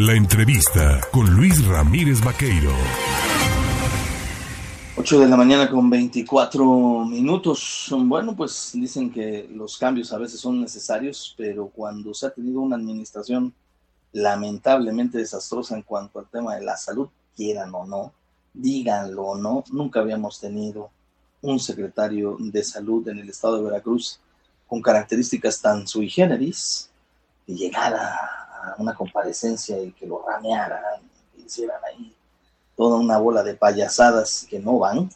La entrevista con Luis Ramírez Vaqueiro. 8 de la mañana con 24 minutos. Bueno, pues dicen que los cambios a veces son necesarios, pero cuando se ha tenido una administración lamentablemente desastrosa en cuanto al tema de la salud, quieran o no, díganlo o no, nunca habíamos tenido un secretario de salud en el estado de Veracruz con características tan sui generis y llegara una comparecencia y que lo ramearan, que hicieran ahí toda una bola de payasadas que no van,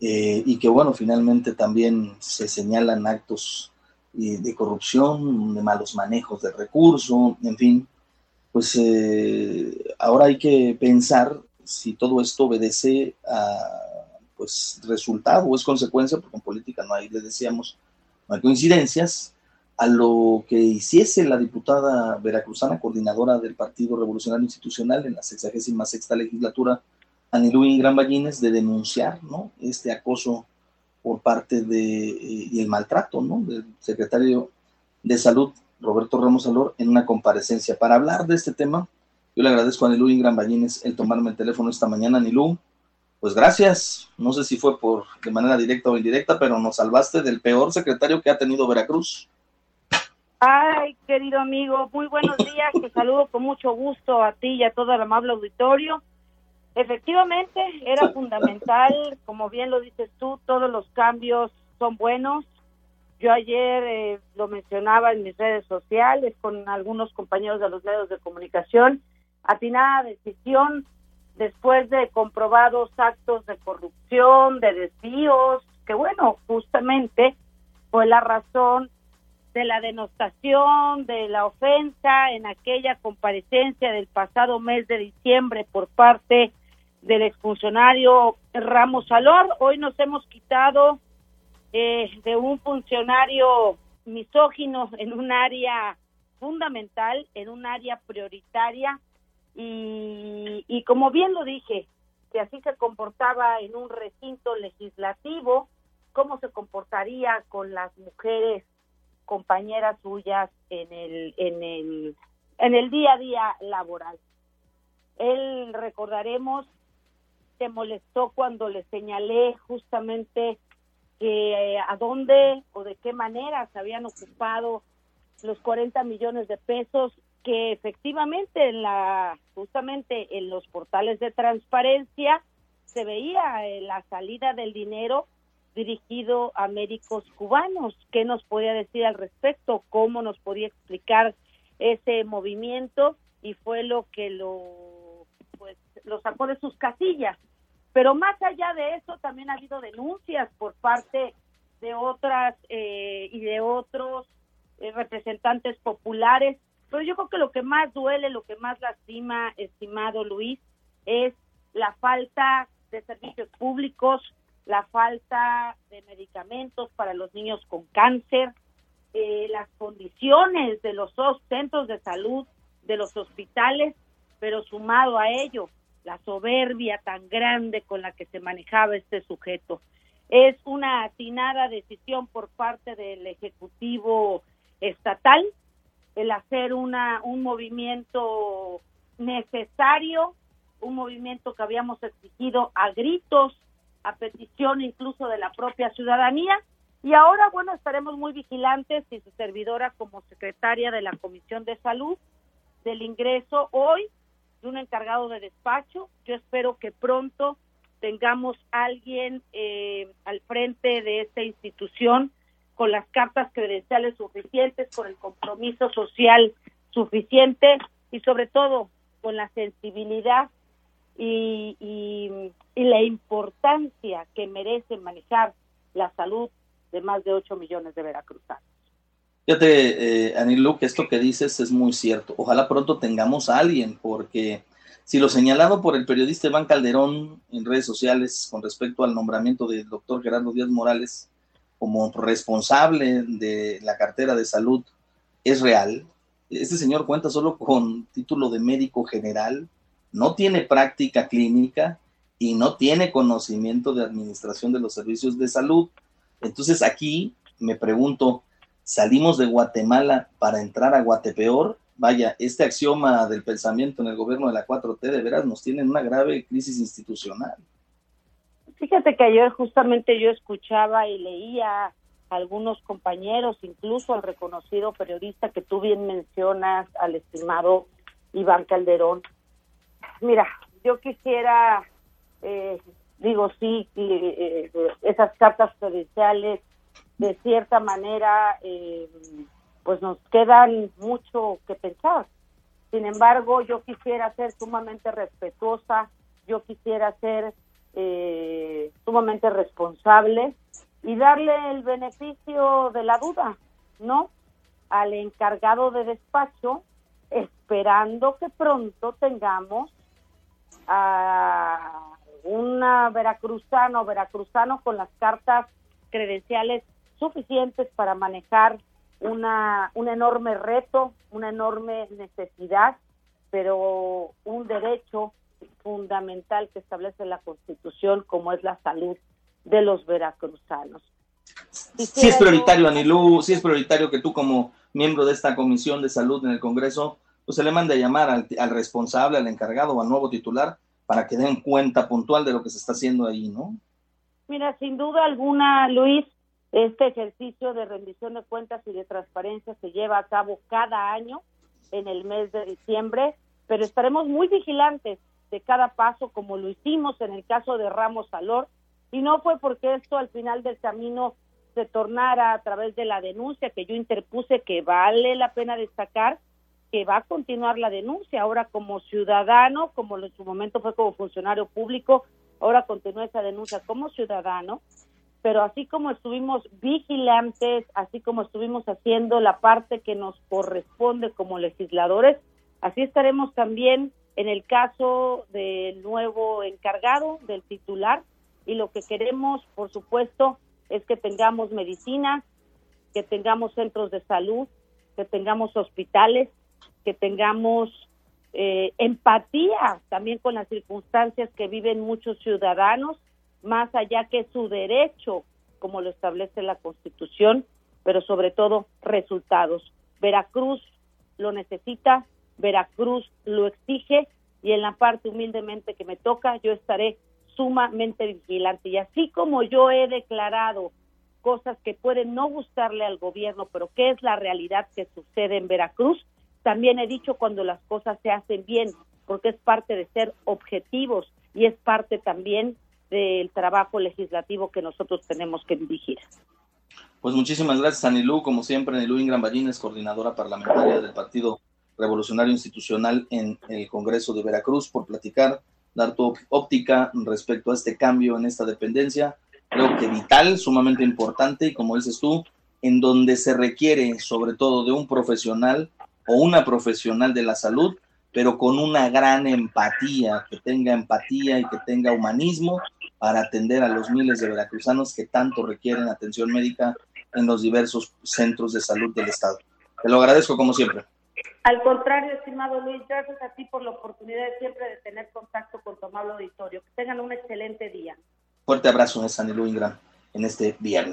eh, y que bueno, finalmente también se señalan actos eh, de corrupción, de malos manejos de recursos, en fin, pues eh, ahora hay que pensar si todo esto obedece a pues resultado o es consecuencia, porque en política no hay, le decíamos, no hay coincidencias, a lo que hiciese la diputada veracruzana, coordinadora del Partido Revolucionario Institucional en la 66 legislatura, Anilú Gran Ballines, de denunciar ¿no? este acoso por parte de, eh, y el maltrato ¿no? del secretario de Salud, Roberto Ramos Alor, en una comparecencia. Para hablar de este tema, yo le agradezco a Anilú Gran Ballines el tomarme el teléfono esta mañana. Anilú, pues gracias. No sé si fue por de manera directa o indirecta, pero nos salvaste del peor secretario que ha tenido Veracruz. Ay, querido amigo, muy buenos días. Te saludo con mucho gusto a ti y a todo el amable auditorio. Efectivamente, era fundamental, como bien lo dices tú, todos los cambios son buenos. Yo ayer eh, lo mencionaba en mis redes sociales con algunos compañeros de los medios de comunicación. Atinada decisión después de comprobados actos de corrupción, de desvíos, que bueno, justamente fue la razón de la denostación, de la ofensa en aquella comparecencia del pasado mes de diciembre por parte del exfuncionario Ramos Salor. Hoy nos hemos quitado eh, de un funcionario misógino en un área fundamental, en un área prioritaria y, y como bien lo dije, que así se comportaba en un recinto legislativo, cómo se comportaría con las mujeres compañeras suyas en el en el en el día a día laboral. Él recordaremos se molestó cuando le señalé justamente que eh, a dónde o de qué manera se habían ocupado los 40 millones de pesos que efectivamente en la justamente en los portales de transparencia se veía eh, la salida del dinero dirigido a médicos cubanos. ¿Qué nos podía decir al respecto? ¿Cómo nos podía explicar ese movimiento? Y fue lo que lo, pues, lo sacó de sus casillas. Pero más allá de eso, también ha habido denuncias por parte de otras eh, y de otros eh, representantes populares. Pero yo creo que lo que más duele, lo que más lastima, estimado Luis, es la falta de servicios públicos, la falta de medicamentos para los niños con cáncer, eh, las condiciones de los centros de salud, de los hospitales, pero sumado a ello, la soberbia tan grande con la que se manejaba este sujeto. Es una atinada decisión por parte del Ejecutivo Estatal el hacer una, un movimiento necesario, un movimiento que habíamos exigido a gritos a petición incluso de la propia ciudadanía. Y ahora, bueno, estaremos muy vigilantes y su servidora como secretaria de la Comisión de Salud del ingreso hoy de un encargado de despacho. Yo espero que pronto tengamos alguien eh, al frente de esta institución con las cartas credenciales suficientes, con el compromiso social suficiente y sobre todo con la sensibilidad y, y, la importancia que merece manejar la salud de más de 8 millones de veracruzanos. Fíjate, eh, Anilu, que esto que dices es muy cierto. Ojalá pronto tengamos a alguien, porque si lo señalado por el periodista Iván Calderón en redes sociales con respecto al nombramiento del doctor Gerardo Díaz Morales como responsable de la cartera de salud es real, este señor cuenta solo con título de médico general, no tiene práctica clínica y no tiene conocimiento de administración de los servicios de salud. Entonces aquí me pregunto, ¿salimos de Guatemala para entrar a Guatepeor? vaya, este axioma del pensamiento en el gobierno de la 4T de veras nos tiene en una grave crisis institucional. Fíjate que ayer justamente yo escuchaba y leía a algunos compañeros, incluso al reconocido periodista que tú bien mencionas, al estimado Iván Calderón. Mira, yo quisiera, eh, digo, sí, eh, esas cartas credenciales, de cierta manera, eh, pues nos quedan mucho que pensar. Sin embargo, yo quisiera ser sumamente respetuosa, yo quisiera ser eh, sumamente responsable y darle el beneficio de la duda, ¿no? Al encargado de despacho, esperando que pronto tengamos a una veracruzano veracruzano con las cartas credenciales suficientes para manejar una, un enorme reto, una enorme necesidad, pero un derecho fundamental que establece la Constitución como es la salud de los veracruzanos. sí es prioritario, Anilú, sí es prioritario que tú como miembro de esta Comisión de Salud en el Congreso, pues se le mande a llamar al, al responsable, al encargado o al nuevo titular para que den cuenta puntual de lo que se está haciendo ahí, ¿no? Mira, sin duda alguna, Luis, este ejercicio de rendición de cuentas y de transparencia se lleva a cabo cada año en el mes de diciembre, pero estaremos muy vigilantes de cada paso como lo hicimos en el caso de Ramos Salor y no fue porque esto al final del camino se tornara a través de la denuncia que yo interpuse que vale la pena destacar que va a continuar la denuncia. Ahora como ciudadano, como en su momento fue como funcionario público, ahora continúa esa denuncia como ciudadano. Pero así como estuvimos vigilantes, así como estuvimos haciendo la parte que nos corresponde como legisladores, así estaremos también en el caso del nuevo encargado, del titular, y lo que queremos, por supuesto, es que tengamos medicina, que tengamos centros de salud, que tengamos hospitales, que tengamos eh, empatía también con las circunstancias que viven muchos ciudadanos más allá que su derecho, como lo establece la Constitución, pero sobre todo resultados. Veracruz lo necesita, Veracruz lo exige y en la parte humildemente que me toca yo estaré sumamente vigilante. Y así como yo he declarado cosas que pueden no gustarle al gobierno, pero que es la realidad que sucede en Veracruz, también he dicho cuando las cosas se hacen bien, porque es parte de ser objetivos y es parte también del trabajo legislativo que nosotros tenemos que dirigir. Pues muchísimas gracias, Anilú. Como siempre, Anilú Ingram Ballines, coordinadora parlamentaria del Partido Revolucionario Institucional en el Congreso de Veracruz, por platicar, dar tu óptica respecto a este cambio en esta dependencia. Creo que vital, sumamente importante y como dices tú, en donde se requiere sobre todo de un profesional o una profesional de la salud, pero con una gran empatía, que tenga empatía y que tenga humanismo para atender a los miles de veracruzanos que tanto requieren atención médica en los diversos centros de salud del Estado. Te lo agradezco como siempre. Al contrario, estimado Luis, gracias a ti por la oportunidad de siempre de tener contacto con tu amable auditorio. Que tengan un excelente día. Fuerte abrazo, Sanilo Ingram, en este viernes.